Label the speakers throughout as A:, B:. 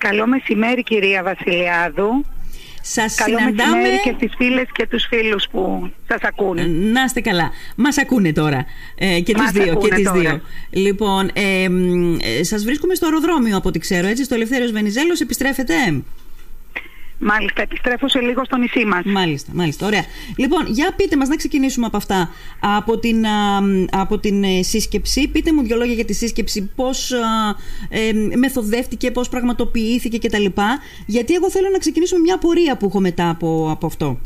A: Καλό μεσημέρι κυρία Βασιλιάδου.
B: Σας
A: Καλό
B: συναντάμε...
A: μεσημέρι και στις φίλες και τους φίλους που σας ακούνε.
B: Να είστε καλά. Μας ακούνε τώρα. Ε, και
A: Μας
B: τις δύο. Και
A: ακούνε
B: τις
A: τώρα.
B: δύο. Λοιπόν, ε, μ, ε, σας βρίσκουμε στο αεροδρόμιο από ό,τι ξέρω, έτσι, στο Ελευθέριος Βενιζέλος. Επιστρέφετε.
A: Μάλιστα, επιστρέφω σε λίγο στο νησί μας.
B: Μάλιστα, μάλιστα. Ωραία. Λοιπόν, για πείτε μας να ξεκινήσουμε από αυτά. Από την, α, μ, από την ε, σύσκεψη, πείτε μου δύο λόγια για τη σύσκεψη, πώς α, ε, μεθοδεύτηκε, πώς πραγματοποιήθηκε κτλ. Γιατί εγώ θέλω να ξεκινήσω με μια πορεία που έχω μετά από, από αυτό.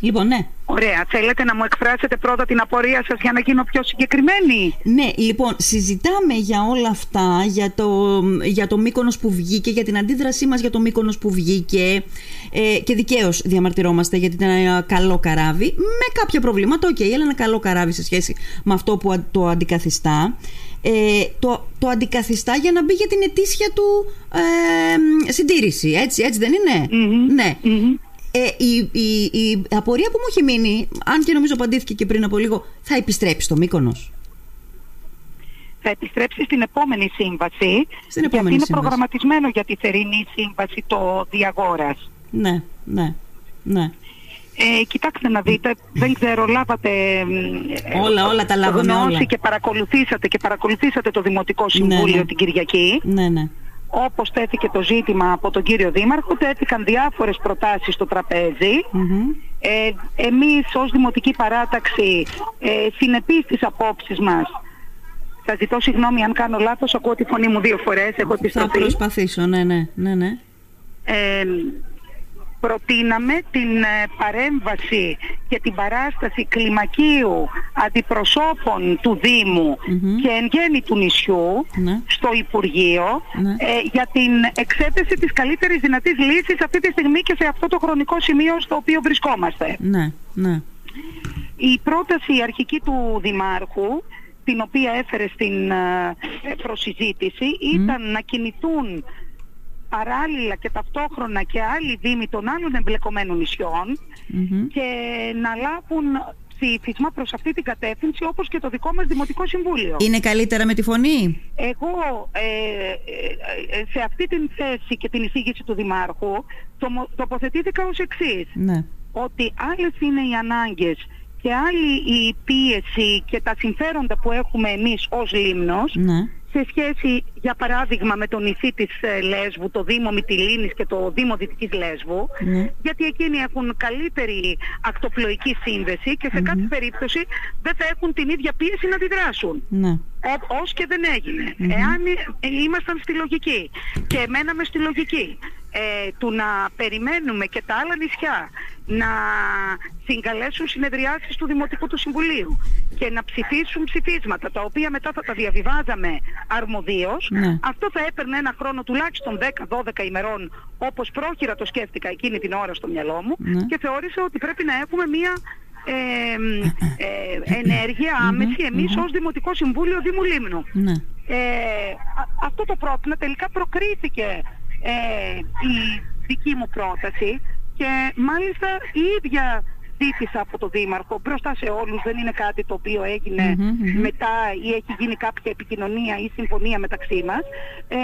B: Λοιπόν, ναι.
A: Ωραία. Θέλετε να μου εκφράσετε πρώτα την απορία σας για να γίνω πιο συγκεκριμένη;
B: Ναι, λοιπόν, συζητάμε για όλα αυτά, για το, για το Μύκονος που βγήκε, για την αντίδρασή μας για το Μύκονος που βγήκε ε, και δικαίως διαμαρτυρόμαστε γιατί ήταν ένα καλό καράβι, με κάποια προβλήματα, οκ, αλλά ένα καλό καράβι σε σχέση με αυτό που α- το αντικαθιστά. Ε, το, το αντικαθιστά για να μπει για την ετήσια του ε, συντήρηση, έτσι, έτσι δεν είναι;
A: Μμμ,
B: Ναι.
A: μμμ.
B: Ε, η, η, η απορία που μου έχει μείνει, αν και νομίζω απαντήθηκε και πριν από λίγο, θα επιστρέψει στο Μύκονος.
A: Θα επιστρέψει στην επόμενη σύμβαση,
B: Στην
A: γιατί
B: επόμενη
A: είναι
B: σύμβαση.
A: προγραμματισμένο για τη θερινή σύμβαση το διαγόρας.
B: Ναι, ναι, ναι.
A: Ε, κοιτάξτε να δείτε, δεν ξέρω, λάβατε ε,
B: Όλα, όλα τα λάβαμε,
A: γνώση
B: όλα.
A: και παρακολουθήσατε και παρακολουθήσατε το Δημοτικό Συμβούλιο
B: ναι.
A: την Κυριακή.
B: Ναι, ναι.
A: Όπως τέθηκε το ζήτημα από τον κύριο Δήμαρχο, τέθηκαν διάφορες προτάσεις στο τραπέζι.
B: Μμμ.
A: Ε, εμείς ως Δημοτική Παράταξη, ε, συνεπείς στις απόψεις μας, θα ζητώ συγγνώμη αν κάνω λάθος, ακούω τη φωνή μου δύο φορές, έχω
B: Θα
A: επιστροφή.
B: προσπαθήσω, ναι, ναι, ναι, ναι.
A: Ε, προτείναμε την ε, παρέμβαση και την παράσταση κλιμακίου αντιπροσώπων του Δήμου
B: Μμμ.
A: και εν γέννη του νησιού
B: Ναι.
A: στο Υπουργείο
B: Ναι.
A: ε, για την εξέταση της καλύτερης δυνατής λύσης αυτή τη στιγμή και σε αυτό το χρονικό σημείο στο οποίο βρισκόμαστε.
B: Ναι, ναι.
A: Η πρόταση η αρχική του Δημάρχου, την οποία έφερε στην ε, προσυζήτηση, ήταν να κινηθούν παράλληλα και ταυτόχρονα και άλλοι δήμοι των άλλων εμπλεκομένων νησιών
B: Μμμ.
A: και να λάβουν ψήφισμα προς αυτή την κατεύθυνση όπως και το δικό μας Δημοτικό Συμβούλιο.
B: Είναι καλύτερα με τη φωνή;
A: Εγώ ε, ε, ε, σε αυτή την θέση και την εισήγηση του Δημάρχου τομο- τοποθετήθηκα ως εξής
B: Ναι.
A: ότι άλλες είναι οι ανάγκες και άλλη η πίεση και τα συμφέροντα που έχουμε εμείς ως Λίμνος
B: Ναι.
A: Σε σχέση, για παράδειγμα, με το νησί της ε, Λέσβου, το Δήμο Μυτιλίνης και το Δήμο Δυτικής Λέσβου,
B: Ναι.
A: γιατί εκείνοι έχουν καλύτερη ακτοπλοϊκή σύνδεση και σε κάθε περίπτωση δεν θα έχουν την ίδια πίεση να αντιδράσουν.
B: Ναι.
A: Ό, ως και δεν έγινε. Εάν ε, ήμασταν στη λογική και μέναμε στη λογική ε, του να περιμένουμε και τα άλλα νησιά να συγκαλέσουν συνεδριάσεις του Δημοτικού του Συμβουλίου και να ψηφίσουν ψηφίσματα τα οποία μετά θα τα διαβιβάζαμε αρμοδίως
B: Ναι.
A: αυτό θα έπαιρνε ένα χρόνο τουλάχιστον 10-12 ημερών όπως πρόχειρα το σκέφτηκα εκείνη την ώρα στο μυαλό μου
B: Ναι.
A: και θεώρησα ότι πρέπει να έχουμε μία ε, ε, ενέργεια άμεση εμείς ως Δημοτικό Συμβούλιο Δήμου Λίμνου.
B: Ναι.
A: Ε, α- αυτό το πρότεινα τελικά προκρίθηκε ε, η δική μου πρόταση και μάλιστα η ίδια ζήτησα από τον Δήμαρχο μπροστά σε όλους, δεν είναι κάτι το οποίο έγινε
B: Μμμ, μμμ.
A: μετά ή έχει γίνει κάποια επικοινωνία ή συμφωνία μεταξύ μας ε,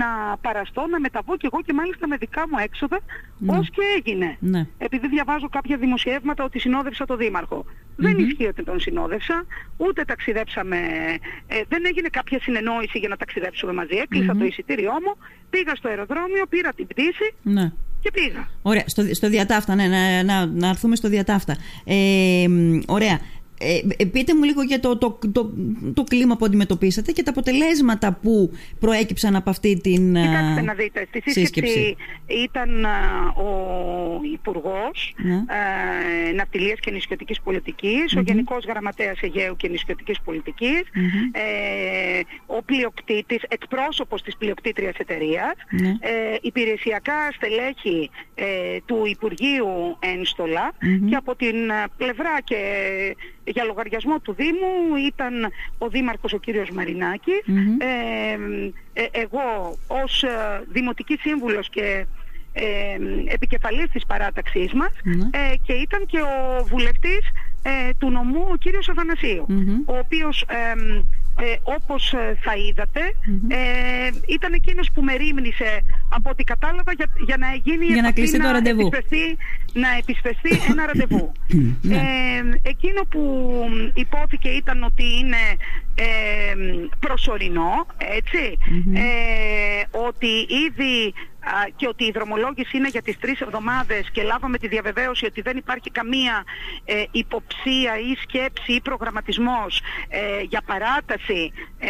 A: να παραστώ, να μεταβώ και εγώ και μάλιστα με δικά μου έξοδα
B: Ναι.
A: ως και έγινε.
B: Ναι.
A: Επειδή διαβάζω κάποια δημοσιεύματα ότι συνόδευσα τον Δήμαρχο. Δεν ισχύει ότι τον συνόδευσα, ούτε ταξιδέψαμε, ε, δεν έγινε κάποια συνεννόηση για να ταξιδέψουμε μαζί. Έκλεισα το εισιτήριό μου, πήγα στο αεροδρόμιο, πήρα την πτήση
B: Ναι.
A: και πήγα.
B: Ωραία, στο, στο διατάφτα, ναι, να, να, να έρθουμε στο διατάφτα. Ε, μ, ωραία. Ε, ε, πείτε μου λίγο για το, το, το, το κλίμα που αντιμετωπίσατε και τα αποτελέσματα που προέκυψαν από αυτή την α,
A: Κοιτάξτε να δείτε, στη σύσκεψη
B: σύσκεψη.
A: ήταν α, ο Υπουργός
B: Ναι.
A: ε, Ναυτιλίας και Νησιωτικής Πολιτικής, ο Γενικός Γραμματέας Αιγαίου και Νησιωτικής Πολιτικής, ε, ο πλειοκτήτης, εκπρόσωπος της πλειοκτήτριας εταιρείας,
B: Ναι.
A: ε, υπηρεσιακά στελέχη ε, του Υπουργείου ένστολα και από την ε, πλευρά και για λογαριασμό του Δήμου ήταν ο Δήμαρχος ο κύριος Μαρινάκης,
B: Μμμ.
A: ε, ε, εγώ ως ε, Δημοτική Σύμβουλος και ε, επικεφαλής της παράταξής μας
B: Ναι.
A: ε, και ήταν και ο βουλευτής ε, του νομού ο κύριος Αθανασίου
B: Μμμ.
A: ο οποίος ε, ε, όπως ε, θα είδατε, ε, ήταν εκείνος που με ρίμνησε από ό,τι κατάλαβα για, για να γίνει
B: Για να κλείσει το ραντεβού.
A: επισπευθεί, να επισπευθεί ένα ραντεβού.
B: Ναι.
A: ε, εκείνο που υπόθηκε ήταν ότι είναι ε, προσωρινό, έτσι, ε, ότι ήδη α, και ότι η δρομολόγηση είναι για τις τρεις εβδομάδες και λάβαμε τη διαβεβαίωση ότι δεν υπάρχει καμία ε, υποψία ή σκέψη ή προγραμματισμός ε, για παράταση ε,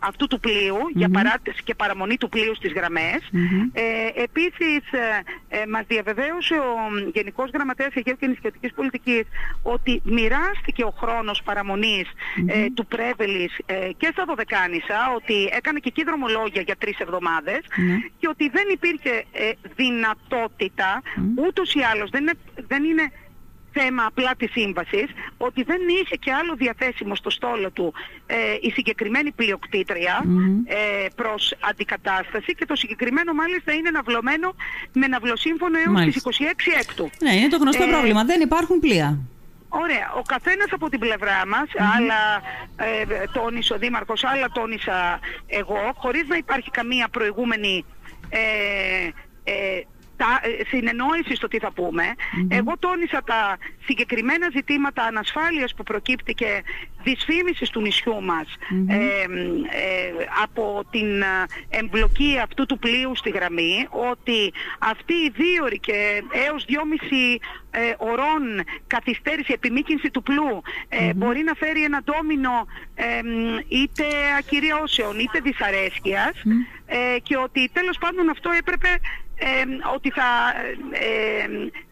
A: αυτού του πλοίου, για παράταση και παραμονή του πλοίου στις γραμμες Ε, επίσης ε, ε, μας διαβεβαίωσε ο μ, Γενικός Γραμματέας Αιγαίου και Νησιωτικής Πολιτικής ότι μοιράστηκε ο χρόνος παραμονής ε, του Πρέβελης ε, και στα Δωδεκάνησα, ότι έκανε και εκεί δρομολόγια για τρεις εβδομάδες και ότι δεν υπήρχε ε, δυνατότητα, ούτως ή άλλως δεν είναι, δεν είναι θέμα απλά της σύμβασης, ότι δεν είχε και άλλο διαθέσιμο στο στόλο του ε, η συγκεκριμένη πλειοκτήτρια ε, προς αντικατάσταση και το συγκεκριμένο μάλιστα είναι ναυλωμένο με ναυλοσύμφωνο έως
B: Μάλιστα.
A: τις 26 έκτου.
B: Ναι, είναι το γνωστό
A: Ε,
B: πρόβλημα. Δεν υπάρχουν πλοία.
A: Ωραία. Ο καθένας από την πλευρά μας, άλλα ε, τόνισε ο Δήμαρχος, άλλα τόνισα εγώ, χωρίς να υπάρχει καμία προηγούμενη ε, ε, τα, ε, συνεννόηση στο τι θα πούμε. Εγώ τόνισα τα συγκεκριμένα ζητήματα ανασφάλειας που προκύπτει και δυσφήμισης του νησιού μας ε, ε, από την ε, εμπλοκή αυτού του πλοίου στη γραμμή, ότι αυτή η δύο και έως δυόμιση ε, ωρών καθυστέρηση, επιμήκυνση του πλού ε, μπορεί να φέρει ένα ντόμινο ε, μ, είτε ακυριώσεων είτε δυσαρέσκειας ε, και ότι τέλος πάντων αυτό έπρεπε ε, ότι θα, ε,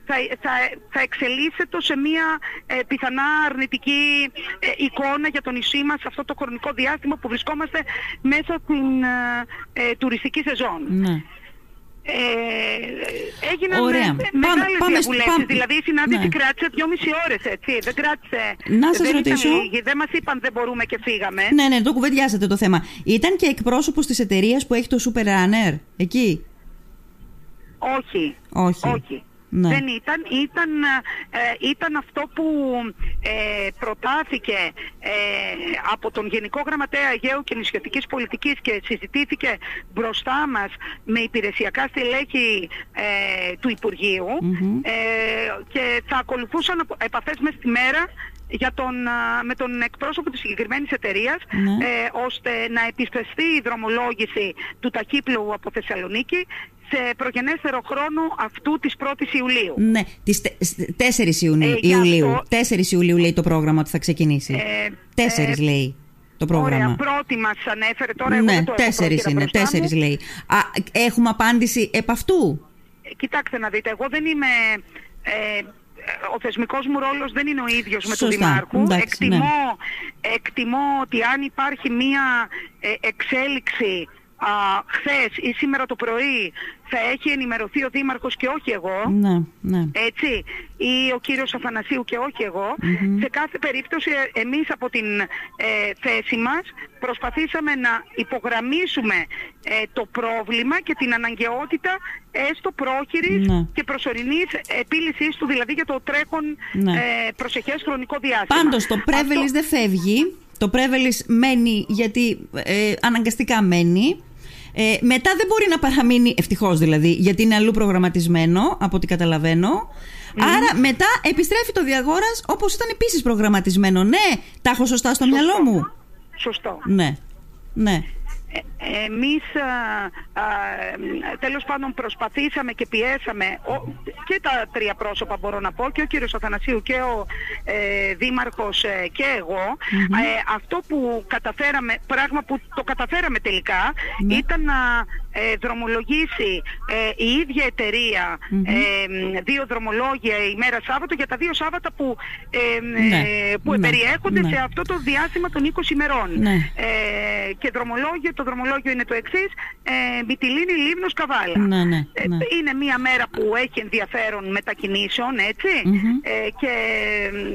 A: θα, θα, θα εξελίσσεται σε μια ε, πιθανά αρνητική ε, εικόνα για το νησί μας σε αυτό το χρονικό διάστημα που βρισκόμαστε μέσα στην ε, ε, τουριστική σεζόν.
B: Ναι.
A: Ε, έγιναν
B: Ωραία.
A: ε,
B: Πάμε-
A: μεγάλες
B: πάμε στο-
A: διαβουλεύσεις,
B: πάμε-
A: δηλαδή η συνάντηση
B: Ναι.
A: κράτησε δυόμιση ώρες, έτσι, δεν κράτησε...
B: Να σας
A: δεν ήταν
B: ρωτήσω.
A: λίγοι, δεν μας είπαν δεν μπορούμε και φύγαμε.
B: Ναι, ναι, το κουβεντιάσατε το θέμα. Ήταν και εκπρόσωπος της εταιρείας που έχει το Super Runner εκεί;
A: Όχι.
B: Όχι.
A: Όχι.
B: Ναι.
A: Δεν ήταν. Ήταν, ε, ήταν αυτό που ε, προτάθηκε ε, από τον Γενικό Γραμματέα Αιγαίου και Νησιωτικής Πολιτικής και συζητήθηκε μπροστά μας με υπηρεσιακά στελέχη ε, του υπουργειου ε, και θα ακολουθούσαν απο- επαφές μέσα στη μέρα για τον, α, με τον εκπρόσωπο της συγκεκριμένης εταιρείας
B: Ναι.
A: ε, ώστε να επισπευστεί η δρομολόγηση του ταχύπλου από Θεσσαλονίκη σε προγενέστερο χρόνο αυτού της 1ης Ιουλίου.
B: Ναι, τις τε- σ- 4 Ιουνίου,
A: Ε, γι'
B: Ιουλίου.
A: αυτό-
B: 4 Ιουλίου λέει το πρόγραμμα ότι θα ξεκινήσει.
A: Ε,
B: 4
A: ε,
B: λέει το πρόγραμμα.
A: Ωραία, πρώτη μας ανέφερε τώρα, εγώ
B: ναι,
A: δεν το έχω
B: 4
A: πρόχειρα
B: είναι,
A: μπροστά μου.
B: 4 λέει. Α, έχουμε απάντηση επ' αυτού;
A: Ε, Κοιτάξτε να δείτε, εγώ δεν είμαι... Ε, ο θεσμικός μου ρόλος δεν είναι ο ίδιος με του
B: Σωστά,
A: Δημάρχου.
B: εντάξει,
A: εκτιμώ,
B: ναι.
A: εκτιμώ ότι αν υπάρχει μία ε, εξέλιξη α, χθες ή σήμερα το πρωί θα έχει ενημερωθεί ο Δήμαρχος και όχι εγώ.
B: Ναι, ναι.
A: έτσι, ή ο κύριος Αθανασίου και όχι εγώ. Σε κάθε περίπτωση ε, εμείς από την ε, θέση μας προσπαθήσαμε να υπογραμμίσουμε ε, το πρόβλημα και την αναγκαιότητα έστω πρόχειρης
B: Ναι.
A: και προσωρινής επίλυσης του, δηλαδή για το τρέχον
B: Ναι.
A: ε, προσεχές χρονικό διάστημα.
B: Πάντως το Πρέβελης
A: Αυτό-
B: δεν φεύγει. Το Πρέβελης μένει γιατί ε, αναγκαστικά μένει. Ε, μετά δεν μπορεί να παραμείνει, ευτυχώς δηλαδή, γιατί είναι αλλού προγραμματισμένο, από ό,τι καταλαβαίνω. Άρα μετά επιστρέφει το Διαγόρας όπως ήταν επίσης προγραμματισμένο. Ναι, τα έχω σωστά στο μυαλό μου.
A: Σωστό.
B: Ναι, ναι.
A: Ε, εμείς α, α, τέλος πάντων προσπαθήσαμε και πιέσαμε. Ο- και τα τρία πρόσωπα μπορώ να πω και ο κύριος Αθανασίου και ο ε, Δήμαρχος ε, και εγώ. Ε, αυτό που καταφέραμε, πράγμα που το καταφέραμε τελικά ήταν να ε, δρομολογήσει ε, η ίδια εταιρεία, ε, δύο δρομολόγια ημέρα Σάββατο για τα δύο Σάββατα που, ε,
B: Ναι,
A: ε, που
B: ναι,
A: περιέχονται
B: ναι.
A: σε αυτό το διάστημα των 20 ημερών.
B: Ναι.
A: Ε, και δρομολόγιο, το δρομολόγιο είναι το εξής. Ε, Μυτιλίνη, Λίμνος, Καβάλα.
B: Ναι, ναι,
A: Ε,
B: ναι.
A: είναι μια μέρα που έχει ενδιαφέρον μετακινήσεων, έτσι, ε, και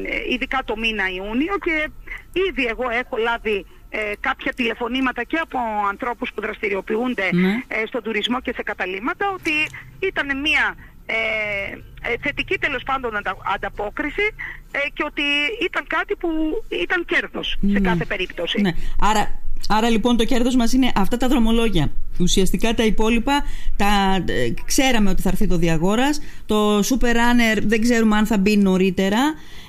A: ε, ειδικά το μήνα Ιούνιο και ήδη εγώ έχω λάβει ε, κάποια τηλεφωνήματα και από ανθρώπους που δραστηριοποιούνται
B: Ναι.
A: ε, στον τουρισμό και σε καταλήμματα ότι ήταν μια ε, ε, θετική τέλος πάντων ανταπόκριση και ότι ήταν κάτι που ήταν κέρδος σε
B: Ναι.
A: κάθε περίπτωση.
B: Ναι. Άρα, άρα λοιπόν το κέρδος μας είναι αυτά τα δρομολόγια. Ουσιαστικά τα υπόλοιπα τα, ε, ξέραμε ότι θα έρθει το Διαγόρας. Το Super Runner δεν ξέρουμε αν θα μπει νωρίτερα.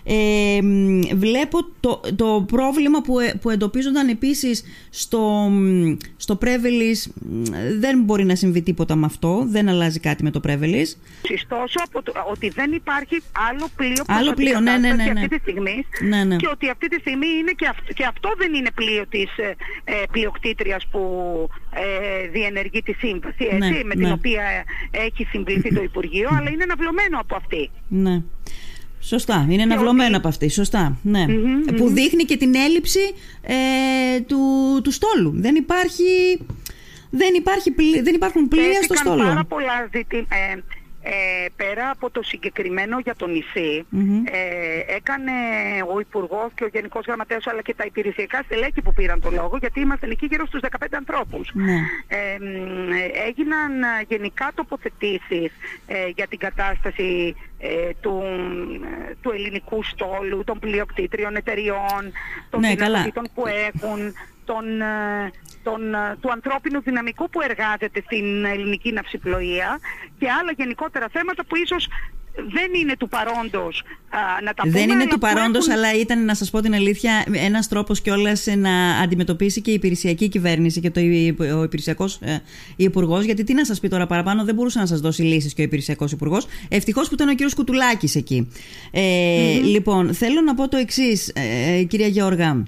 B: Ε, μ, βλέπω το, το πρόβλημα που, ε, που εντοπίζονταν επίσης στο, μ, στο Prevelis μ, δεν μπορεί να συμβεί τίποτα με αυτό. Δεν αλλάζει κάτι με το Prevelis.
A: Ωστόσο, από το, ότι δεν υπάρχει άλλο πλοίο
B: Άλλο
A: προς
B: πλοίο, ναι, ναι, ναι,
A: αντικατάσταση
B: ναι.
A: αυτή τη στιγμή
B: Ναι, ναι.
A: και ότι αυτή τη στιγμή είναι και, αυ- και αυτό δεν είναι πλοίο της ε, ε, πλειοκτήτριας που ε, διενεργεί τη σύμβαση, έτσι,
B: Ναι,
A: με
B: ναι.
A: την οποία έχει συμβληθεί το Υπουργείο, αλλά είναι αναβλωμένο από αυτή.
B: Ναι. Σωστά. Είναι
A: Και
B: αναβλωμένο
A: ότι-
B: από αυτή. Σωστά. Ναι.
A: Μμμ,
B: Που
A: μμμ.
B: δείχνει και την έλλειψη ε, του, του στόλου. Δεν υπάρχει. Δεν, υπάρχει, πλη- δεν υπάρχουν πλοία στο
A: Τέθηκαν
B: στόλο.
A: πάρα πολλά ζητήματα. Ε, ε, πέρα από το συγκεκριμένο για το νησί,
B: Μμμ.
A: ε, έκανε ο Υπουργός και ο Γενικός Γραμματέας αλλά και τα υπηρεσιακά στελέχη που πήραν το λόγο, γιατί είμαστε εκεί γύρω στους 15 ανθρώπους.
B: Ναι.
A: Ε, μ, έγιναν ε, γενικά τοποθετήσεις ε, για την κατάσταση ε, του, ε, του ελληνικού στόλου, των πλειοκτήτριων εταιριών, των
B: Ναι, καλά.
A: δυνατοτήτων που έχουν, των, ε, των, ε, του ανθρώπινου δυναμικού που εργάζεται στην ελληνική ναυσιπλοεία και άλλα γενικότερα θέματα που ίσως δεν είναι του παρόντος α, να τα πούμε.
B: Δεν είναι
A: αλλά
B: του
A: που
B: παρόντος,
A: έχουν-
B: αλλά ήταν, να σας πω την αλήθεια, ένας τρόπος κιόλας να αντιμετωπίσει και η υπηρεσιακή κυβέρνηση και το, υ- ο υπηρεσιακός υπουργός. Γιατί τι να σας πει τώρα παραπάνω, δεν μπορούσε να σας δώσει λύσεις και ο υπηρεσιακός υπουργός. Ευτυχώς που ήταν ο κύριος Κουτουλάκης εκεί. Ε, Λοιπόν, θέλω να πω το εξής, ε, κυρία Γεωργά.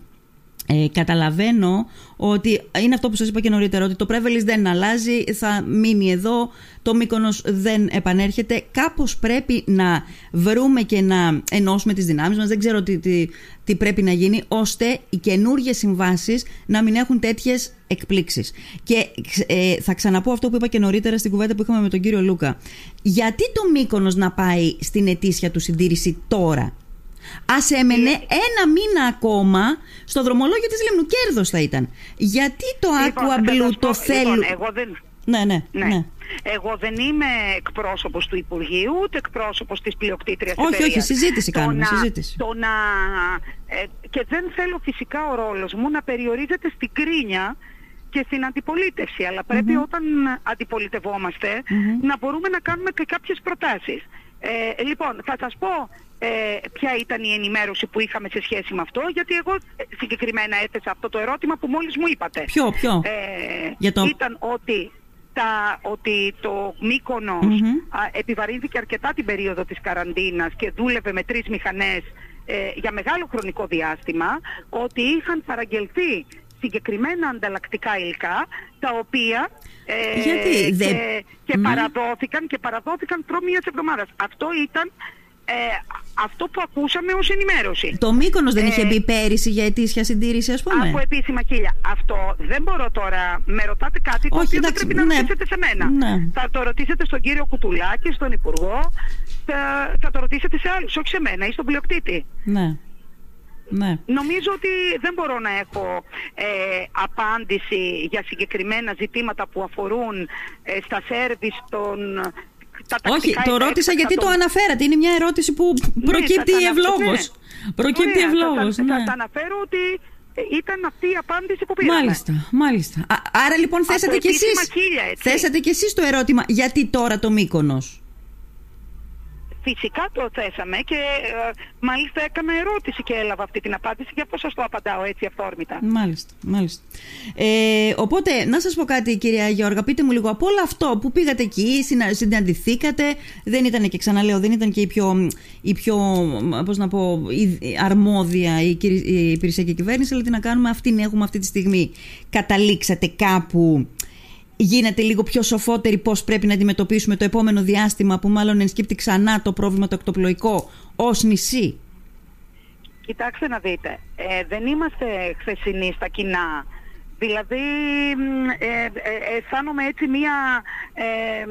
B: Ε, καταλαβαίνω ότι είναι αυτό που σας είπα και νωρίτερα ότι το Prevelis δεν αλλάζει, θα μείνει εδώ, το Μύκονος δεν επανέρχεται. Κάπως πρέπει να βρούμε και να ενώσουμε τις δυνάμεις μας, δεν ξέρω τι, τι, τι πρέπει να γίνει, ώστε οι καινούργιες συμβάσεις να μην έχουν τέτοιες εκπλήξεις. Και ε, θα ξαναπώ αυτό που είπα και νωρίτερα στην κουβέντα που είχαμε με τον κύριο Λούκα. Γιατί το Μύκονος να πάει στην ετήσια του συντήρηση τώρα, Α έμενε ένα μήνα ακόμα στο δρομολόγιο της Λίμνου. Κέρδο θα ήταν. Γιατί το
A: Λοιπόν,
B: Aqua
A: θα
B: Blue
A: σας πω-
B: το θέλουν.
A: Λοιπόν, εγώ δεν,
B: Ναι, ναι,
A: Ναι.
B: ναι.
A: Εγώ δεν είμαι εκπρόσωπος του Υπουργείου, ούτε εκπρόσωπος της πλειοκτήτριας
B: Όχι,
A: εταιρείας.
B: όχι, συζήτηση
A: Το
B: κάνουμε,
A: να-
B: συζήτηση.
A: Το να, ε, και δεν θέλω φυσικά ο ρόλος μου να περιορίζεται στην κρίνια και στην αντιπολίτευση, αλλά πρέπει όταν αντιπολιτευόμαστε να μπορούμε να κάνουμε και κάποιες προτάσεις. Ε, λοιπόν, θα σας πω ε, ποια ήταν η ενημέρωση που είχαμε σε σχέση με αυτό, γιατί εγώ ε, συγκεκριμένα έθεσα αυτό το ερώτημα που μόλις μου είπατε.
B: Ποιο, ποιο;
A: Ε,
B: Για το-
A: Ήταν ότι, τα, ότι το Μύκονος
B: Μμμ.
A: α, επιβαρύνθηκε αρκετά την περίοδο της καραντίνας και δούλευε με τρεις μηχανές ε, για μεγάλο χρονικό διάστημα, ότι είχαν παραγγελθεί συγκεκριμένα ανταλλακτικά υλικά, τα οποία ε,
B: Γιατί δεν-
A: και, και
B: Μμ.
A: παραδόθηκαν και παραδόθηκαν προ μιας εβδομάδας. Αυτό ήταν ε, αυτό που ακούσαμε ως ενημέρωση.
B: Το Μύκονος δεν
A: Ε,
B: είχε μπει πέρυσι για ετήσια συντήρηση, ας πούμε.
A: Από επίσημα χίλια. Αυτό δεν μπορώ τώρα. Με ρωτάτε κάτι το
B: Όχι,
A: οποίο
B: εντάξει,
A: δεν πρέπει να
B: ναι.
A: ρωτήσετε σε μένα.
B: Ναι.
A: Θα το ρωτήσετε στον κύριο Κουτουλάκη, στον Υπουργό. Θα, θα το ρωτήσετε σε άλλους, όχι σε μένα ή στον πλειοκτήτη.
B: Ναι. Ναι.
A: Νομίζω ότι δεν μπορώ να έχω ε, απάντηση για συγκεκριμένα ζητήματα που αφορούν ε, στα σέρβις των... Τα
B: Όχι,
A: τακτικά
B: το ρώτησα
A: επέκτατα
B: γιατί το
A: των-
B: αναφέρατε. Είναι μια ερώτηση που
A: Ναι,
B: προκύπτει
A: θα τα ανα-
B: ευλόγως.
A: ναι.
B: Προκύπτει
A: Ωραία, θα-
B: ευλόγως.
A: Θα, θα, θα αναφέρω ότι ε, ήταν αυτή η απάντηση που πήραμε.
B: Μάλιστα, μάλιστα. Α, άρα λοιπόν θέσατε κι
A: επίσημα
B: εσείς,
A: χίλια, έτσι.
B: θέσατε κι εσείς το ερώτημα γιατί τώρα το Μύκονος.
A: Φυσικά το θέσαμε και ε, μάλιστα έκανα ερώτηση και έλαβα αυτή την απάντηση. Γι' αυτό σας το απαντάω έτσι αυθόρμητα.
B: Μάλιστα, μάλιστα. Ε, οπότε, να σας πω κάτι κυρία Γιώργα, πείτε μου λίγο από όλο αυτό που πήγατε εκεί, συνα- συναντηθήκατε, δεν ήταν και ξαναλέω, δεν ήταν και η πιο, η πιο πώς να πω, η- αρμόδια η, κυρι- η υπηρεσιακή κυβέρνηση, αλλά τι να κάνουμε, αυτήν έχουμε αυτή τη στιγμή. Καταλήξατε κάπου, γίνατε λίγο πιο σοφότεροι πώς πρέπει να αντιμετωπίσουμε το επόμενο διάστημα που μάλλον ενσκύπτει ξανά το πρόβλημα το εκτοπλοϊκό ως νησί;
A: Κοιτάξτε να δείτε, ε, δεν είμαστε χθεσινοί στα κοινά. Δηλαδή μ, ε, ε, αισθάνομαι έτσι μία, ε, μ,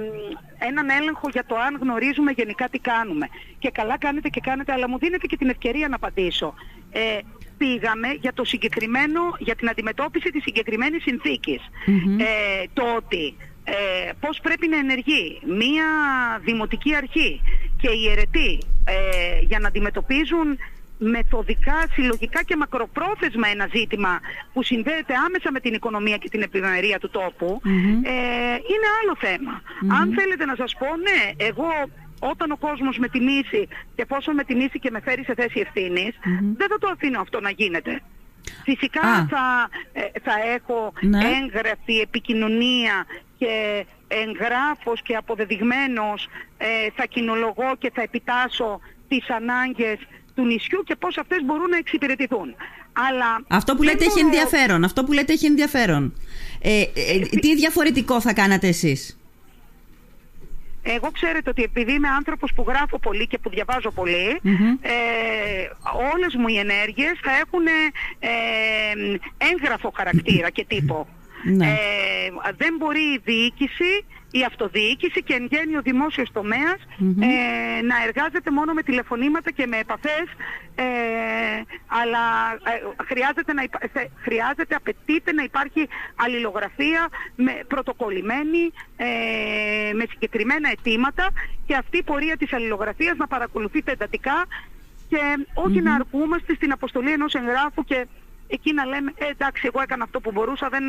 A: έναν έλεγχο για το αν γνωρίζουμε γενικά τι κάνουμε. Και καλά κάνετε και κάνετε, αλλά μου δίνετε και την ευκαιρία να απαντήσω. Ε, πήγαμε για το συγκεκριμένο, για την αντιμετώπιση της συγκεκριμένης συνθήκης. Ε, το ότι ε, πώς πρέπει να ενεργεί μία δημοτική αρχή και οι αιρετοί ε, για να αντιμετωπίζουν μεθοδικά, συλλογικά και μακροπρόθεσμα ένα ζήτημα που συνδέεται άμεσα με την οικονομία και την επιμερία του τοπου ε, είναι άλλο Αν θέλετε να σας πω, ναι, εγώ όταν ο κόσμος με τιμήσει και πόσο με τιμήσει και με φέρει σε θέση δεν θα το αφήνω αυτό να γίνεται. Φυσικά θα, ε, θα έχω ναι. έγγραφη επικοινωνία και εγγράφος και αποδεδειγμένος ε, θα κοινολογώ και θα επιτάσω τις ανάγκες του νησιού και πώς αυτές μπορούν να εξυπηρετηθούν. Αλλά
B: αυτό που λέτε έχει ενδιαφέρον. Αυτό που λέτε έχει ενδιαφέρον. Ε, ε, τι διαφορετικό θα κάνατε εσείς;
A: Εγώ ξέρετε ότι επειδή είμαι άνθρωπος που γράφω πολύ και που διαβάζω πολύ, ε, όλες μου οι ενέργειες θα έχουν ε, έγγραφο χαρακτήρα και τύπο. Ναι. Ε, δεν μπορεί η διοίκηση η αυτοδιοίκηση και εν γέννη ο δημόσιος ε, να εργάζεται μόνο με τηλεφωνήματα και με επαφές ε, αλλά ε, χρειάζεται, να χρειάζεται, απαιτείται να υπάρχει αλληλογραφία με, πρωτοκολλημένη ε, με συγκεκριμένα αιτήματα και αυτή η πορεία της αλληλογραφίας να παρακολουθείται εντατικά και οχι να αρκούμαστε στην αποστολή ενός εγγράφου και εκεί να λέμε ε, εντάξει εγώ έκανα αυτό που μπορούσα δεν,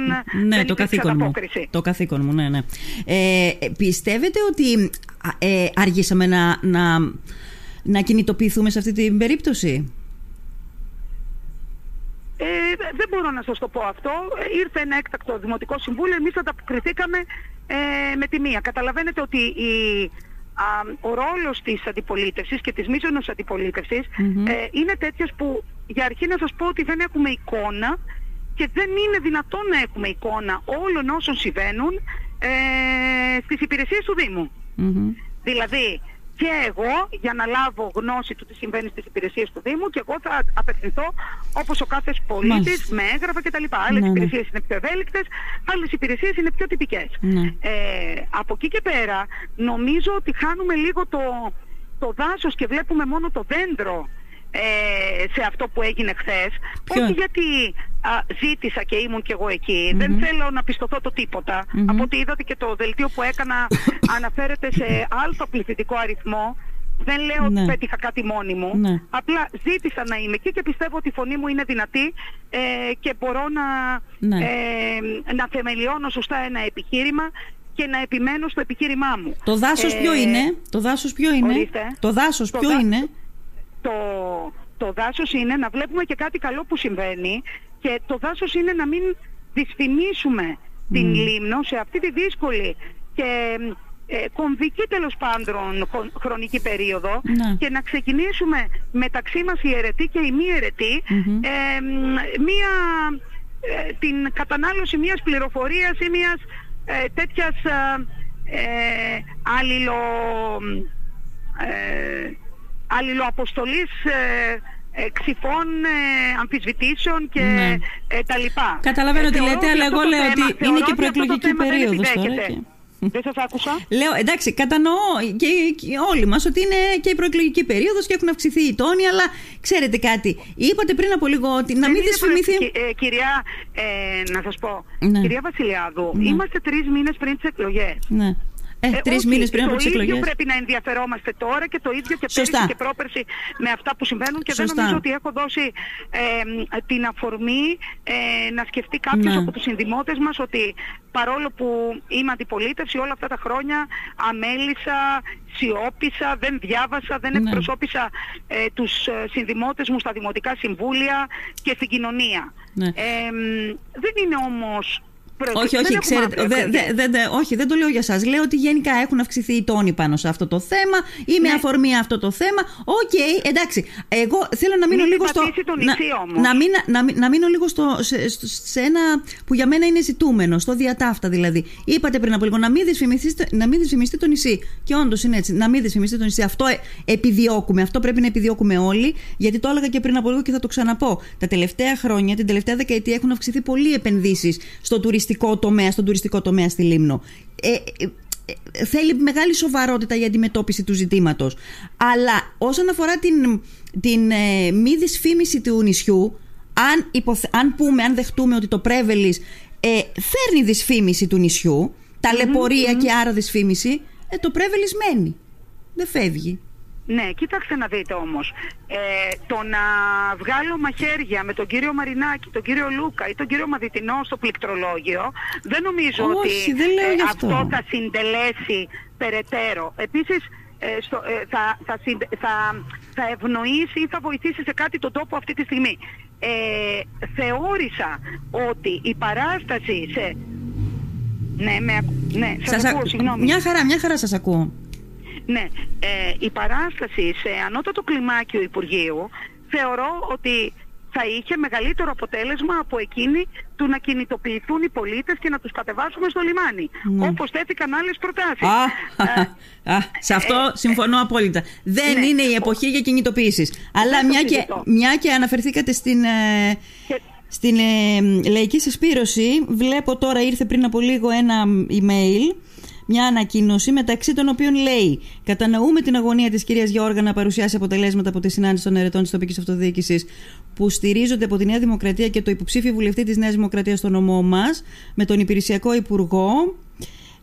B: ναι, δεν το καθήκον μου. Το καθήκον μου, ναι, ναι. Ε, πιστεύετε ότι ε, αργήσαμε να, να, να κινητοποιηθούμε σε αυτή την περίπτωση;
A: Ε, δεν μπορώ να σας το πω αυτό. Ήρθε ένα έκτακτο Δημοτικό Συμβούλιο, εμείς ανταποκριθήκαμε ε, με τη μία. Καταλαβαίνετε ότι η, α, ο ρόλος της αντιπολίτευσης και της μείζωνος ε, είναι τέτοιος που για αρχή να σας πω ότι δεν έχουμε εικόνα και δεν είναι δυνατόν να έχουμε εικόνα όλων όσων συμβαίνουν ε, στις υπηρεσίες του Δήμου. Δηλαδή, και εγώ για να λάβω γνώση του τι συμβαίνει στις υπηρεσίες του Δήμου και εγώ θα απευθυνθώ όπως ο κάθε πολίτης με έγγραφα κτλ. Άλλες ναι, ναι. υπηρεσίες είναι πιο ευέλικτες, άλλες υπηρεσίες είναι πιο τυπικές. Ναι. Ε, από εκεί και πέρα νομίζω ότι χάνουμε λίγο το, το δάσος και βλέπουμε μόνο το δέντρο ε, σε αυτό που έγινε χθες. Όχι γιατί ζήτησα και ήμουν και εγώ Δεν θέλω να πιστωθώ το τίποτα. Από ό,τι είδατε και το δελτίο που έκανα αναφέρεται σε άλλο πληθυντικό αριθμό. Δεν λέω ναι. ότι πέτυχα κάτι μόνη μου. Ναι. Απλά ζήτησα να είμαι εκεί και πιστεύω ότι η φωνή μου είναι δυνατή ε, και μπορώ να, ναι. ε, να θεμελιώνω σωστά ένα επιχείρημα και να επιμένω στο επιχείρημά μου.
B: Το δάσος ποιο είναι; Το δάσος ποιο είναι; Το δάσος ποιο είναι;
A: Το, το δάσος είναι να βλέπουμε και κάτι καλό που συμβαίνει και το δάσος είναι να μην δυσφημίσουμε την Λίμνο σε αυτή τη δύσκολη και ε, κομβική τέλος πάντων χρονική περίοδο ναι. και να ξεκινήσουμε μεταξύ μας οι αιρετοί και οι μη αιρετοί ε, μία, ε, την κατανάλωση μιας πληροφορίας ή μιας ε, τέτοιας ε, αλληλο, αλληλοαποστολής ε, ε, ξυφών, ε, αμφισβητήσεων και ναι. ε, τα λοιπά.
B: Καταλαβαίνω τι λέτε, αλλά εγώ λέω ότι είναι και προεκλογική περίοδος τώρα. Και...
A: Δεν σας άκουσα.
B: Λέω, εντάξει, κατανοώ και, όλοι μας ότι είναι και η προεκλογική περίοδος και έχουν αυξηθεί οι τόνοι, αλλά ξέρετε κάτι. Είπατε πριν από λίγο ότι να μην δυσφημηθεί.
A: Ε, κυρία, ε, να σας πω, ναι. κυρία Βασιλιάδου, ναι. είμαστε τρεις μήνες πριν τις εκλογές.
B: Ναι. Ε, ε, Τρεις μήνες πριν από τις εκλογές.
A: Το ίδιο πρέπει να ενδιαφερόμαστε τώρα και το ίδιο και πέρυσι και πρόπερσι με αυτά που συμβαίνουν και δεν νομίζω ότι έχω δώσει ε, την αφορμή ε, να σκεφτεί κάποιος ναι. από τους συνδημότες μας ότι παρόλο που είμαι αντιπολίτευση όλα αυτά τα χρόνια αμέλησα, σιώπησα, δεν διάβασα, δεν ναι. εκπροσώπησα ε, τους ε, συνδημότες μου στα δημοτικά συμβούλια και στην κοινωνία. Ναι. Ε, δεν είναι όμως
B: όχι, όχι, ξέρετε. Δε, δε, δε, όχι, δεν το λέω για εσά. Λέω ότι γενικά έχουν αυξηθεί οι τόνοι πάνω σε αυτό το θέμα ή με ναι. αφορμή αυτό το θέμα. Ok, okay, εντάξει. Εγώ θέλω να μείνω
A: μην
B: λίγο στο.
A: Το νησί,
B: να, να, μην, να, να μείνω λίγο στο, σε, σε, ένα που για μένα είναι ζητούμενο, στο διά ταύτα δηλαδή. Είπατε πριν από λίγο να μην δυσφημιστεί το νησί. Και όντως είναι έτσι. Να μην δυσφημιστεί το νησί. Αυτό ε, επιδιώκουμε. Αυτό πρέπει να επιδιώκουμε όλοι. Γιατί το έλεγα και πριν από λίγο και θα το ξαναπώ. Τα τελευταία χρόνια, την τελευταία δεκαετία έχουν αυξηθεί πολύ οι επενδύσεις στο τουριστικό τουριστικό τομέα, στον τουριστικό τομέα στη Λήμνο. Ε, ε, ε, θέλει μεγάλη σοβαρότητα η αντιμετώπιση του ζητήματος. Αλλά όσον αφορά την, την ε, μη δυσφήμιση του νησιού, αν, αν πούμε, αν δεχτούμε ότι το Πρέβελης ε, φέρνει δυσφήμιση του νησιού, ταλαιπωρία και άρα δυσφήμιση, ε, το πρέβελης μένει. Δεν φεύγει.
A: Ναι, κοίταξε να δείτε όμως. Ε, το να βγάλω μαχαίρια με τον κύριο Μαρινάκη, τον κύριο Λούκα ή τον κύριο Μαδιτινό στο πληκτρολόγιο, δεν νομίζω
B: Όχι,
A: ότι
B: δεν λέω
A: ε,
B: γι'
A: αυτό.
B: αυτό.
A: θα συντελέσει περαιτέρω. Επίσης, ε, στο, ε, θα, θα, συντε- θα, θα ευνοήσει ή θα βοηθήσει σε κάτι τον τόπο αυτή τη στιγμή. Ε, θεώρησα ότι η παράσταση σε... Ναι, με, ακ- ναι, σας,
B: Σας
A: ακούω,
B: ακ-
A: συγγνώμη.
B: Μια χαρά, μια χαρά σας ακούω.
A: Ναι, ε, η παράσταση σε ανώτατο κλιμάκιο Υπουργείου θεωρώ ότι θα είχε μεγαλύτερο αποτέλεσμα από εκείνη του να κινητοποιηθούν οι πολίτες και να τους κατεβάσουμε στο λιμάνι.
B: Ναι.
A: Όπως τέθηκαν άλλες προτάσεις.
B: Α,
A: Ε,
B: α, σε αυτό συμφωνώ απόλυτα. Δεν
A: ναι.
B: είναι η εποχή για κινητοποιήσεις. Αλλά
A: το
B: μια και,
A: συζητώ.
B: μια και αναφερθήκατε στην, ε,
A: Και-
B: στην ε, λαϊκή συσπήρωση, βλέπω τώρα ήρθε πριν από λίγο ένα email, μια ανακοίνωση μεταξύ των οποίων λέει Κατανοούμε την αγωνία της κυρίας Γιώργα να παρουσιάσει αποτελέσματα από τη συνάντηση των ερετών της τοπικής αυτοδιοίκησης που στηρίζονται από τη Νέα Δημοκρατία και το υποψήφιο βουλευτή της Νέας Δημοκρατίας στο νομό μας με τον υπηρεσιακό υπουργό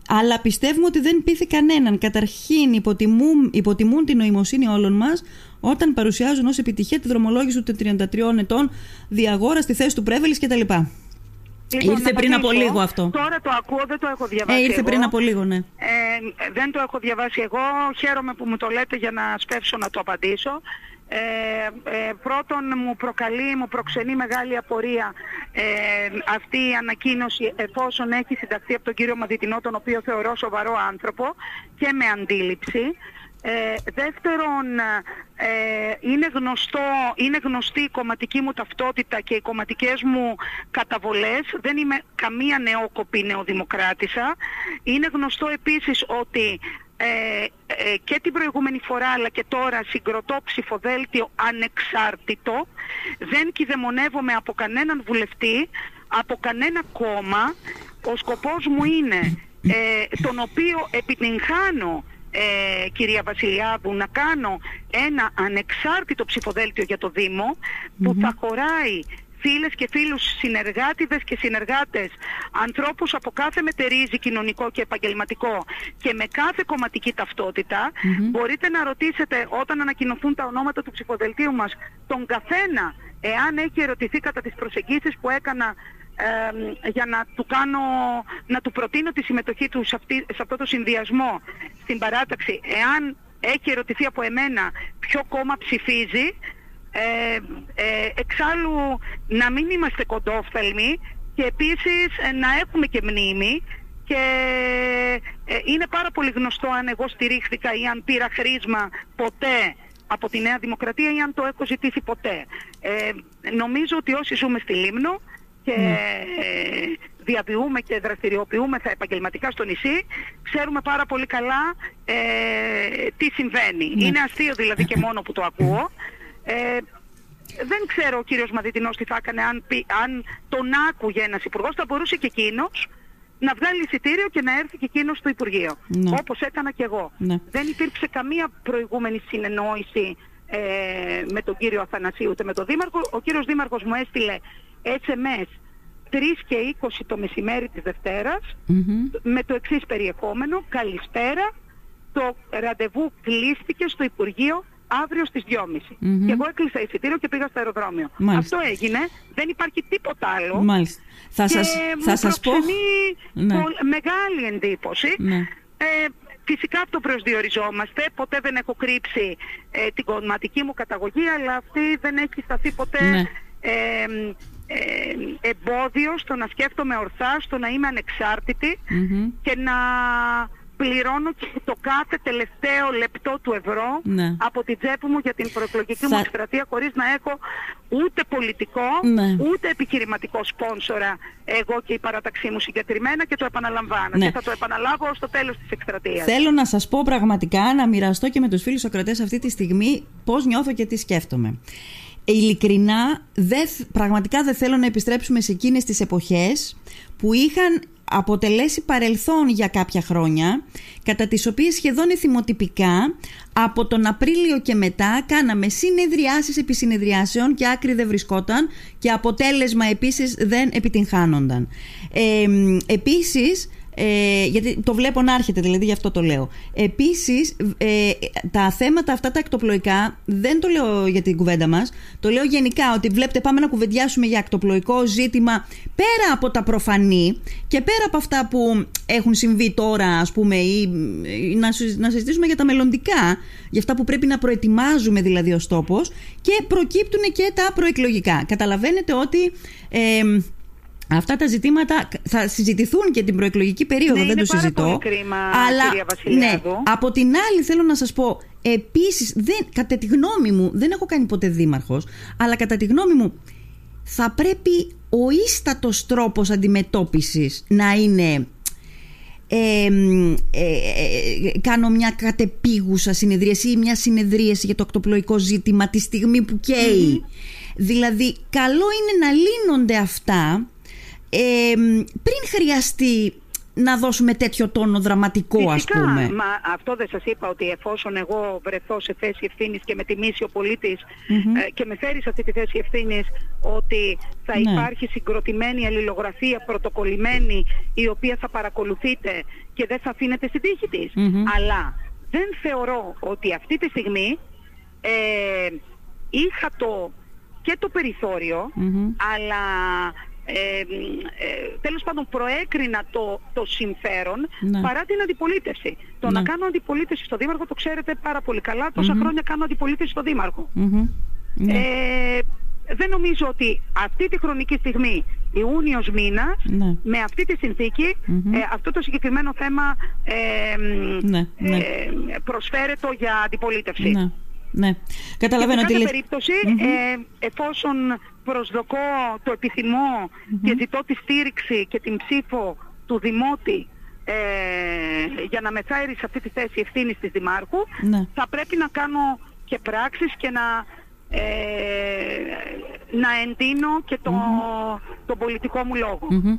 B: αλλά πιστεύουμε ότι δεν πείθει κανέναν. Καταρχήν υποτιμούν, υποτιμούν την νοημοσύνη όλων μας όταν παρουσιάζουν ως επιτυχία τη δρομολόγηση των 33 ετών διαγόρα στη θέση του Πρέβελης κτλ.
A: Λοιπόν,
B: Ήρθε
A: να
B: πριν από
A: απαντήσω.
B: λίγο αυτό.
A: Τώρα το ακούω, δεν το έχω
B: Ε,
A: διαβάσει
B: ήρθε
A: εγώ.
B: πριν από λίγο, ναι.
A: Ε, δεν το έχω διαβάσει εγώ. Χαίρομαι που μου το λέτε για να σπεύσω να το απαντήσω. Ε, ε, πρώτον μου προκαλεί, μου προξενεί μεγάλη απορία ε, αυτή η ανακοίνωση εφόσον έχει συνταχθεί από τον κύριο Μαδιτινό τον οποίο θεωρώ σοβαρό άνθρωπο και με αντίληψη. Ε, δεύτερον, ε, είναι, γνωστό, είναι γνωστή η κομματική μου ταυτότητα και οι κομματικές μου καταβολές. Δεν είμαι καμία νεόκοπη νεοδημοκράτησα. Είναι γνωστό επίσης ότι ε, ε, και την προηγούμενη φορά αλλά και τώρα συγκροτώ ψηφοδέλτιο ανεξάρτητο. Δεν κυδεμονεύομαι από κανέναν βουλευτή, από κανένα κόμμα. Ο σκοπός μου είναι, ε, τον οποίο επιτυγχάνω ε, κυρία Βασιλιάδου, να κάνω ένα ανεξάρτητο ψηφοδέλτιο για το Δήμο που θα χωράει φίλες και φίλους συνεργάτηδες και συνεργάτες, ανθρώπους από κάθε μετερίζει κοινωνικό και επαγγελματικό και με κάθε κομματική ταυτότητα. Μπορείτε να ρωτήσετε όταν ανακοινωθούν τα ονόματα του ψηφοδελτίου μας τον καθένα εάν έχει ερωτηθεί κατά τις προσεγγίσεις που έκανα ε, για να του κάνω, να του προτείνω τη συμμετοχή του σε, αυτή, σε αυτό το συνδυασμό στην παράταξη, εάν έχει ερωτηθεί από εμένα ποιο κόμμα ψηφίζει, ε, ε, εξάλλου να μην είμαστε κοντόφθαλμοι και επίσης ε, να έχουμε και μνήμη και ε, είναι πάρα πολύ γνωστό αν εγώ στηρίχθηκα ή αν πήρα χρήσμα ποτέ από τη Νέα Δημοκρατία ή αν το έχω ζητήσει ποτέ. Ε, νομίζω ότι όσοι ζούμε στη Λίμνο και ε, διαβιούμε και δραστηριοποιούμε θα επαγγελματικά στο νησί, ξέρουμε πάρα πολύ καλά ε, τι συμβαίνει. Είναι αστείο δηλαδή και μόνο που το ακούω. Ε, δεν ξέρω ο κύριος Μαδιτινός τι θα έκανε αν, πει- αν τον άκουγε ένας υπουργός, θα μπορούσε και εκείνος να βγάλει εισιτήριο και να έρθει και εκείνος στο Υπουργείο.
B: Ναι.
A: Όπως έκανα και εγώ.
B: Ναι.
A: Δεν υπήρξε καμία προηγούμενη συνεννόηση ε, με τον κύριο Αθανασίου ούτε με τον Δήμαρχο. Ο κύριος Δήμαρχος μου έστειλε SMS 3 και 20 το μεσημέρι της Δευτέρας
B: Μμμ.
A: με το εξής περιεχόμενο. Καλησπέρα. Το ραντεβού κλείστηκε στο Υπουργείο αύριο στις 2.30.
B: Μμμ.
A: Και εγώ έκλεισα εισιτήριο και πήγα στο αεροδρόμιο.
B: Μάλιστα.
A: Αυτό έγινε. Δεν υπάρχει τίποτα άλλο.
B: Μάλιστα. Θα
A: και
B: σας,
A: μου
B: θα σας πω...
A: προξενεί
B: Ναι.
A: πολ- μεγάλη εντύπωση.
B: Ναι.
A: Ε, φυσικά αυτό προσδιοριζόμαστε. Ποτέ δεν έχω κρύψει ε, την κομματική μου καταγωγή, αλλά αυτή δεν έχει σταθεί ποτέ
B: Ναι.
A: ε, ε, εμπόδιο στο να σκέφτομαι ορθά, στο να είμαι ανεξάρτητη
B: Μμμ.
A: και να πληρώνω και το κάθε τελευταίο λεπτό του ευρώ
B: Ναι.
A: από την τσέπη μου για την προεκλογική
B: Θα-
A: μου εκστρατεία χωρίς να έχω ούτε πολιτικό
B: Ναι.
A: ούτε επιχειρηματικό σπόνσορα εγώ και η παράταξή μου συγκεκριμένα και το επαναλαμβάνω
B: Ναι.
A: και θα το επαναλάβω στο τέλος της εκστρατείας.
B: Θέλω να σας πω πραγματικά, να μοιραστώ και με τους φίλους Σοκρατές αυτή τη στιγμή πώς νιώθω και τι σκέφτομαι. Ειλικρινά, δεν, θ- πραγματικά δεν θέλω να επιστρέψουμε σε εκείνες τις εποχές που είχαν αποτελέσει παρελθόν για κάποια χρόνια, κατά τις οποίες σχεδόν εθιμοτυπικά από τον Απρίλιο και μετά κάναμε συνεδριάσεις επί συνεδριάσεων και άκρη δεν βρισκόταν και αποτέλεσμα επίσης δεν επιτυγχάνονταν. Ε, επίσης, Ε, γιατί το βλέπω να έρχεται, δηλαδή γι' αυτό το λέω. Επίσης, ε, τα θέματα αυτά τα εκτοπλοϊκά δεν το λέω για την κουβέντα μας. Το λέω γενικά ότι βλέπετε, πάμε να κουβεντιάσουμε για εκτοπλοϊκό ζήτημα πέρα από τα προφανή και πέρα από αυτά που έχουν συμβεί τώρα, ας πούμε, ή, να, να συζητήσουμε για τα μελλοντικά, για αυτά που πρέπει να προετοιμάζουμε δηλαδή ως τόπος και προκύπτουν και τα προεκλογικά. Καταλαβαίνετε ότι. Ε, Αυτά τα ζητήματα θα συζητηθούν και την προεκλογική περίοδο,
A: ναι,
B: δεν
A: το
B: συζητώ.
A: Πολύ κρίμα,
B: αλλά
A: κυρία Βασιλιάδου.
B: ναι, από την άλλη θέλω να σας πω, επίσης, δεν, κατά τη γνώμη μου, δεν έχω κάνει ποτέ δήμαρχος, αλλά κατά τη γνώμη μου θα πρέπει ο ίστατος τρόπος αντιμετώπισης να είναι ε, ε, κάνω μια κατεπίγουσα συνεδρίαση ή μια συνεδρίαση για το ακτοπλοϊκό ζήτημα τη στιγμή που καίει. Δηλαδή, καλό είναι να λύνονται αυτά πριν χρειαστεί να δώσουμε τέτοιο τόνο δραματικό
A: Φυσικά,
B: ας πούμε.
A: Μα αυτό δεν σας είπα ότι εφόσον εγώ βρεθώ σε θέση ευθύνης και με τιμήσει ο πολιτης ε, και με φέρει σε αυτή τη θέση ευθύνης ότι θα
B: Ναι.
A: υπάρχει συγκροτημένη αλληλογραφία πρωτοκολλημένη η οποία θα παρακολουθείτε και δεν θα αφήνεται στην τύχη της. Αλλά δεν θεωρώ ότι αυτή τη στιγμή ε, είχα το και το περιθωριο αλλά ε, ε, τέλος πάντων προέκρινα το, το συμφέρον
B: Ναι.
A: παρά την αντιπολίτευση. Το
B: Ναι.
A: να κάνω αντιπολίτευση στο Δήμαρχο το ξέρετε πάρα πολύ καλά. Τόσα χρόνια κάνω αντιπολίτευση στο Δήμαρχο.
B: Μμμ. Ναι.
A: Ε, δεν νομίζω ότι αυτή τη χρονική στιγμή, Ιούνιος μήνας,
B: Ναι.
A: με αυτή τη συνθηκη ε, αυτό το συγκεκριμένο θέμα ε, μ,
B: Ναι, ναι.
A: ε, προσφέρεται για αντιπολίτευση.
B: Ναι, ναι. Καταλαβαίνω
A: σε
B: ότι
A: κάθε
B: λες-
A: περίπτωση, ε, εφόσον προσδοκώ, το επιθυμω και ζητώ τη στήριξη και την ψήφο του Δημότη ε, για να με φέρει σε αυτή τη θέση ευθύνης της Δημάρχου,
B: Ναι.
A: θα πρέπει να κάνω και πράξεις και να, ε, να εντείνω και το, τον πολιτικό μου λόγο.
B: Μμμ.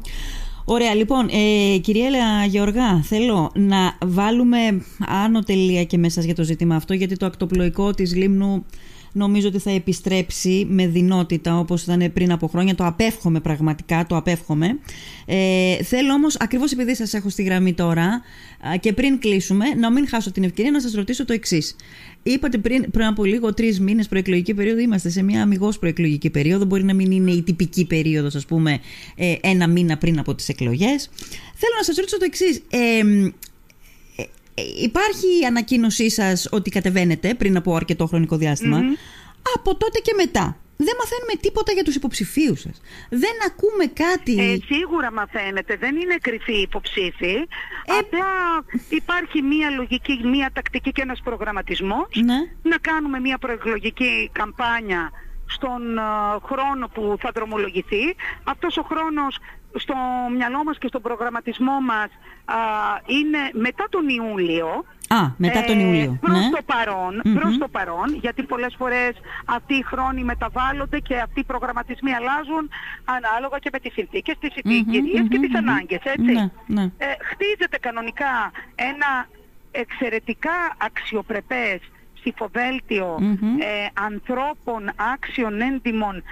B: Ωραία, λοιπόν, ε, κυρία Έλεα Γεωργά, θέλω να βάλουμε άνω τελεία και μέσα για το ζήτημα αυτό, γιατί το ακτοπλοϊκό της Λίμνου νομίζω ότι θα επιστρέψει με δυνότητα όπως ήταν πριν από χρόνια. Το απέφχομαι πραγματικά, το απέφχομαι. Ε, θέλω όμως, ακριβώς επειδή σας έχω στη γραμμή τώρα α, και πριν κλείσουμε, να μην χάσω την ευκαιρία να σας ρωτήσω το εξής. Είπατε πριν, πριν από λίγο τρεις μήνες προεκλογική περίοδο, είμαστε σε μια αμυγός προεκλογική περίοδο. Μπορεί να μην είναι η τυπική περίοδος, ας πούμε, ε, ένα μήνα πριν από τις εκλογές. Θέλω να σας ρωτήσω το εξής. Ε, ε, ε, υπάρχει η ανακοίνωσή σας ότι κατεβαίνετε πριν από αρκετό χρονικό διάστημα. Από τότε και μετά. Δεν μαθαίνουμε τίποτα για τους υποψηφίους σας. Δεν ακούμε κάτι...
A: Ε, σίγουρα μαθαίνετε, δεν είναι κρυφή υποψήφοι. Απλά υπάρχει μία λογική, μία τακτική και ένας προγραμματισμός.
B: Ναι.
A: Να κάνουμε μία προεκλογική καμπάνια στον ε, χρόνο που θα δρομολογηθεί. Αυτός ο χρόνος στο μυαλό μας και στον προγραμματισμό μας α, είναι μετά τον Ιούλιο.
B: Α, μετά τον
A: Ε,
B: Ιούλιο.
A: προς
B: ναι.
A: το παρόν, προς το παρόν, γιατί πολλές φορές αυτοί οι χρόνοι μεταβάλλονται και αυτοί οι προγραμματισμοί αλλάζουν ανάλογα και με τις συνθήκες, τις συγκυρίες και τις ανάγκες, έτσι.
B: Ναι, ναι.
A: Ε, χτίζεται κανονικά ένα εξαιρετικά αξιοπρεπές ψηφοδέλτιο ε, ανθρώπων άξιων έντιμων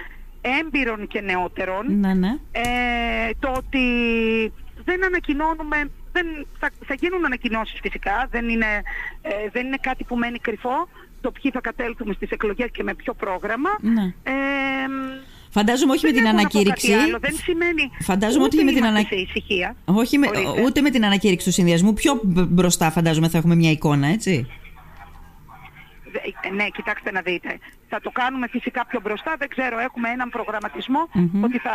A: έμπειρων και νεότερων
B: Ναι, ναι.
A: ε, το ότι δεν ανακοινώνουμε, δεν, θα, θα γίνουν ανακοινώσεις φυσικά, δεν είναι, ε, δεν είναι κάτι που μένει κρυφό, το ποιοι θα κατέλθουμε στις εκλογές και με ποιο πρόγραμμα.
B: Ναι.
A: Ε,
B: Φαντάζομαι όχι με
A: δεν
B: την
A: έχω να πω
B: ανακήρυξη.
A: κάτι άλλο, δεν σημαίνει
B: Φαντάζομαι
A: ούτε
B: ότι με την
A: είμαστε
B: ανα-
A: σε ησυχία.
B: Όχι με,
A: Ορίστε.
B: ούτε με την ανακήρυξη του συνδυασμού. Πιο μπ- μπροστά φαντάζομαι θα έχουμε μια εικόνα, έτσι.
A: Δε- Ναι, κοιτάξτε να δείτε. Θα το κάνουμε φυσικά πιο μπροστά. Δεν ξέρω, έχουμε έναν προγραμματισμό ότι θα,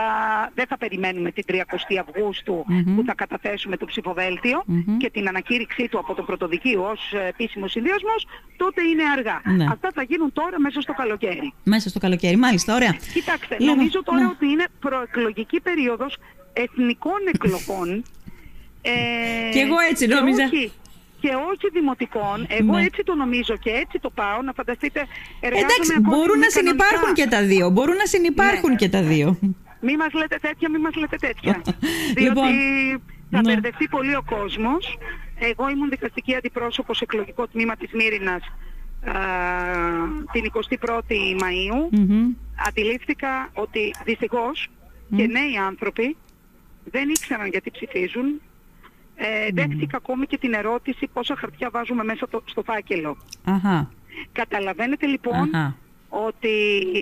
A: δεν θα περιμένουμε την 30 αυγουστου που θα καταθέσουμε το ψηφοδέλτιο και την ανακήρυξή του από το πρωτοδικείο ως ε, επίσημος συνδυασμός. Τότε είναι αργά.
B: Ναι.
A: Αυτά θα γίνουν τώρα μέσα στο καλοκαίρι.
B: Μέσα στο καλοκαίρι. Μάλιστα, ωραία.
A: Κοιτάξτε,
B: Λέμε,
A: νομίζω τώρα
B: ναι.
A: ότι είναι προεκλογική περίοδος εθνικών εκλογών. Ε,
B: Κι εγώ έτσι
A: και
B: νόμιζα.
A: όχι- και όχι δημοτικών. Εγώ
B: Ναι.
A: έτσι το νομίζω και έτσι το πάω. Να φανταστείτε, εργάζομαι
B: Εντάξει,
A: ακόμη
B: μπορούν να
A: κανονικά.
B: συνεπάρχουν και τα δύο. Μπορούν να συνεπάρχουν
A: Ναι.
B: και τα δύο.
A: Μη μας λέτε τέτοια, μη μας λέτε τέτοια. Διότι
B: Λοιπόν,
A: θα
B: ναι.
A: μπερδευτεί πολύ ο κόσμος. Εγώ ήμουν δικαστική αντιπρόσωπος εκλογικό τμήμα της Μύρινας α, την 21η Μαΐου.
B: Μμμ.
A: Αντιλήφθηκα ότι δυστυχώς και νέοι άνθρωποι δεν ήξεραν γιατί ψηφίζουν. Ε, δέχτηκα ακόμη και την ερώτηση πόσα χαρτιά βάζουμε μέσα το, στο φάκελο.
B: Αχα.
A: Καταλαβαίνετε λοιπόν
B: Αχα.
A: ότι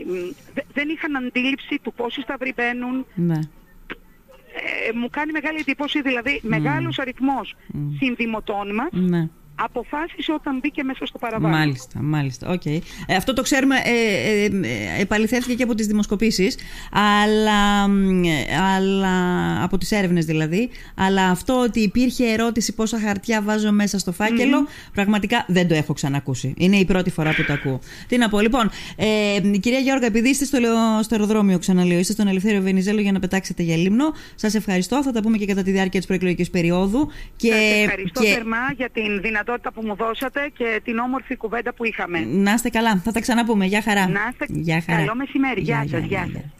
A: μ, δε- δεν είχαν αντίληψη του πόσοι σταυροί μπαίνουν.
B: Ναι.
A: Ε, μου κάνει μεγάλη εντύπωση, δηλαδή μεγάλος αριθμός συνδημοτών μας
B: Ναι.
A: Αποφάσισε όταν μπήκε μέσα στο παραβάν.
B: Μάλιστα, μάλιστα. Οκ. Ε, αυτό το ξέρουμε, ε, ε, ε, επαληθεύτηκε και από τις δημοσκοπήσεις, αλλά, μ, ε, αλλά, από τις έρευνες δηλαδή, αλλά αυτό ότι υπήρχε ερώτηση πόσα χαρτιά βάζω μέσα στο φάκελο, πραγματικά δεν το έχω ξανακούσει. Είναι η πρώτη φορά που το ακούω. Τι να πω, λοιπόν, ε, κυρία Γεώργα, επειδή είστε στο, λεω- στο αεροδρόμιο, ξαναλέω, είστε στον Ελευθέριο Βενιζέλο για να πετάξετε για Λήμνο, σας ευχαριστώ, θα τα πούμε και κατά τη διάρκεια της προεκλογικής περίοδου. Και,
A: Σας ευχαριστώ
B: και-
A: θερμά για την δυνατότητα που μου δώσατε και την όμορφη κουβέντα που είχαμε.
B: να είστε καλά. Θα τα ξαναπούμε. Γεια χαρά.
A: Να είστε
B: Γεια χαρά.
A: καλό μεσημέρι. Γεια σας. Γεια σας.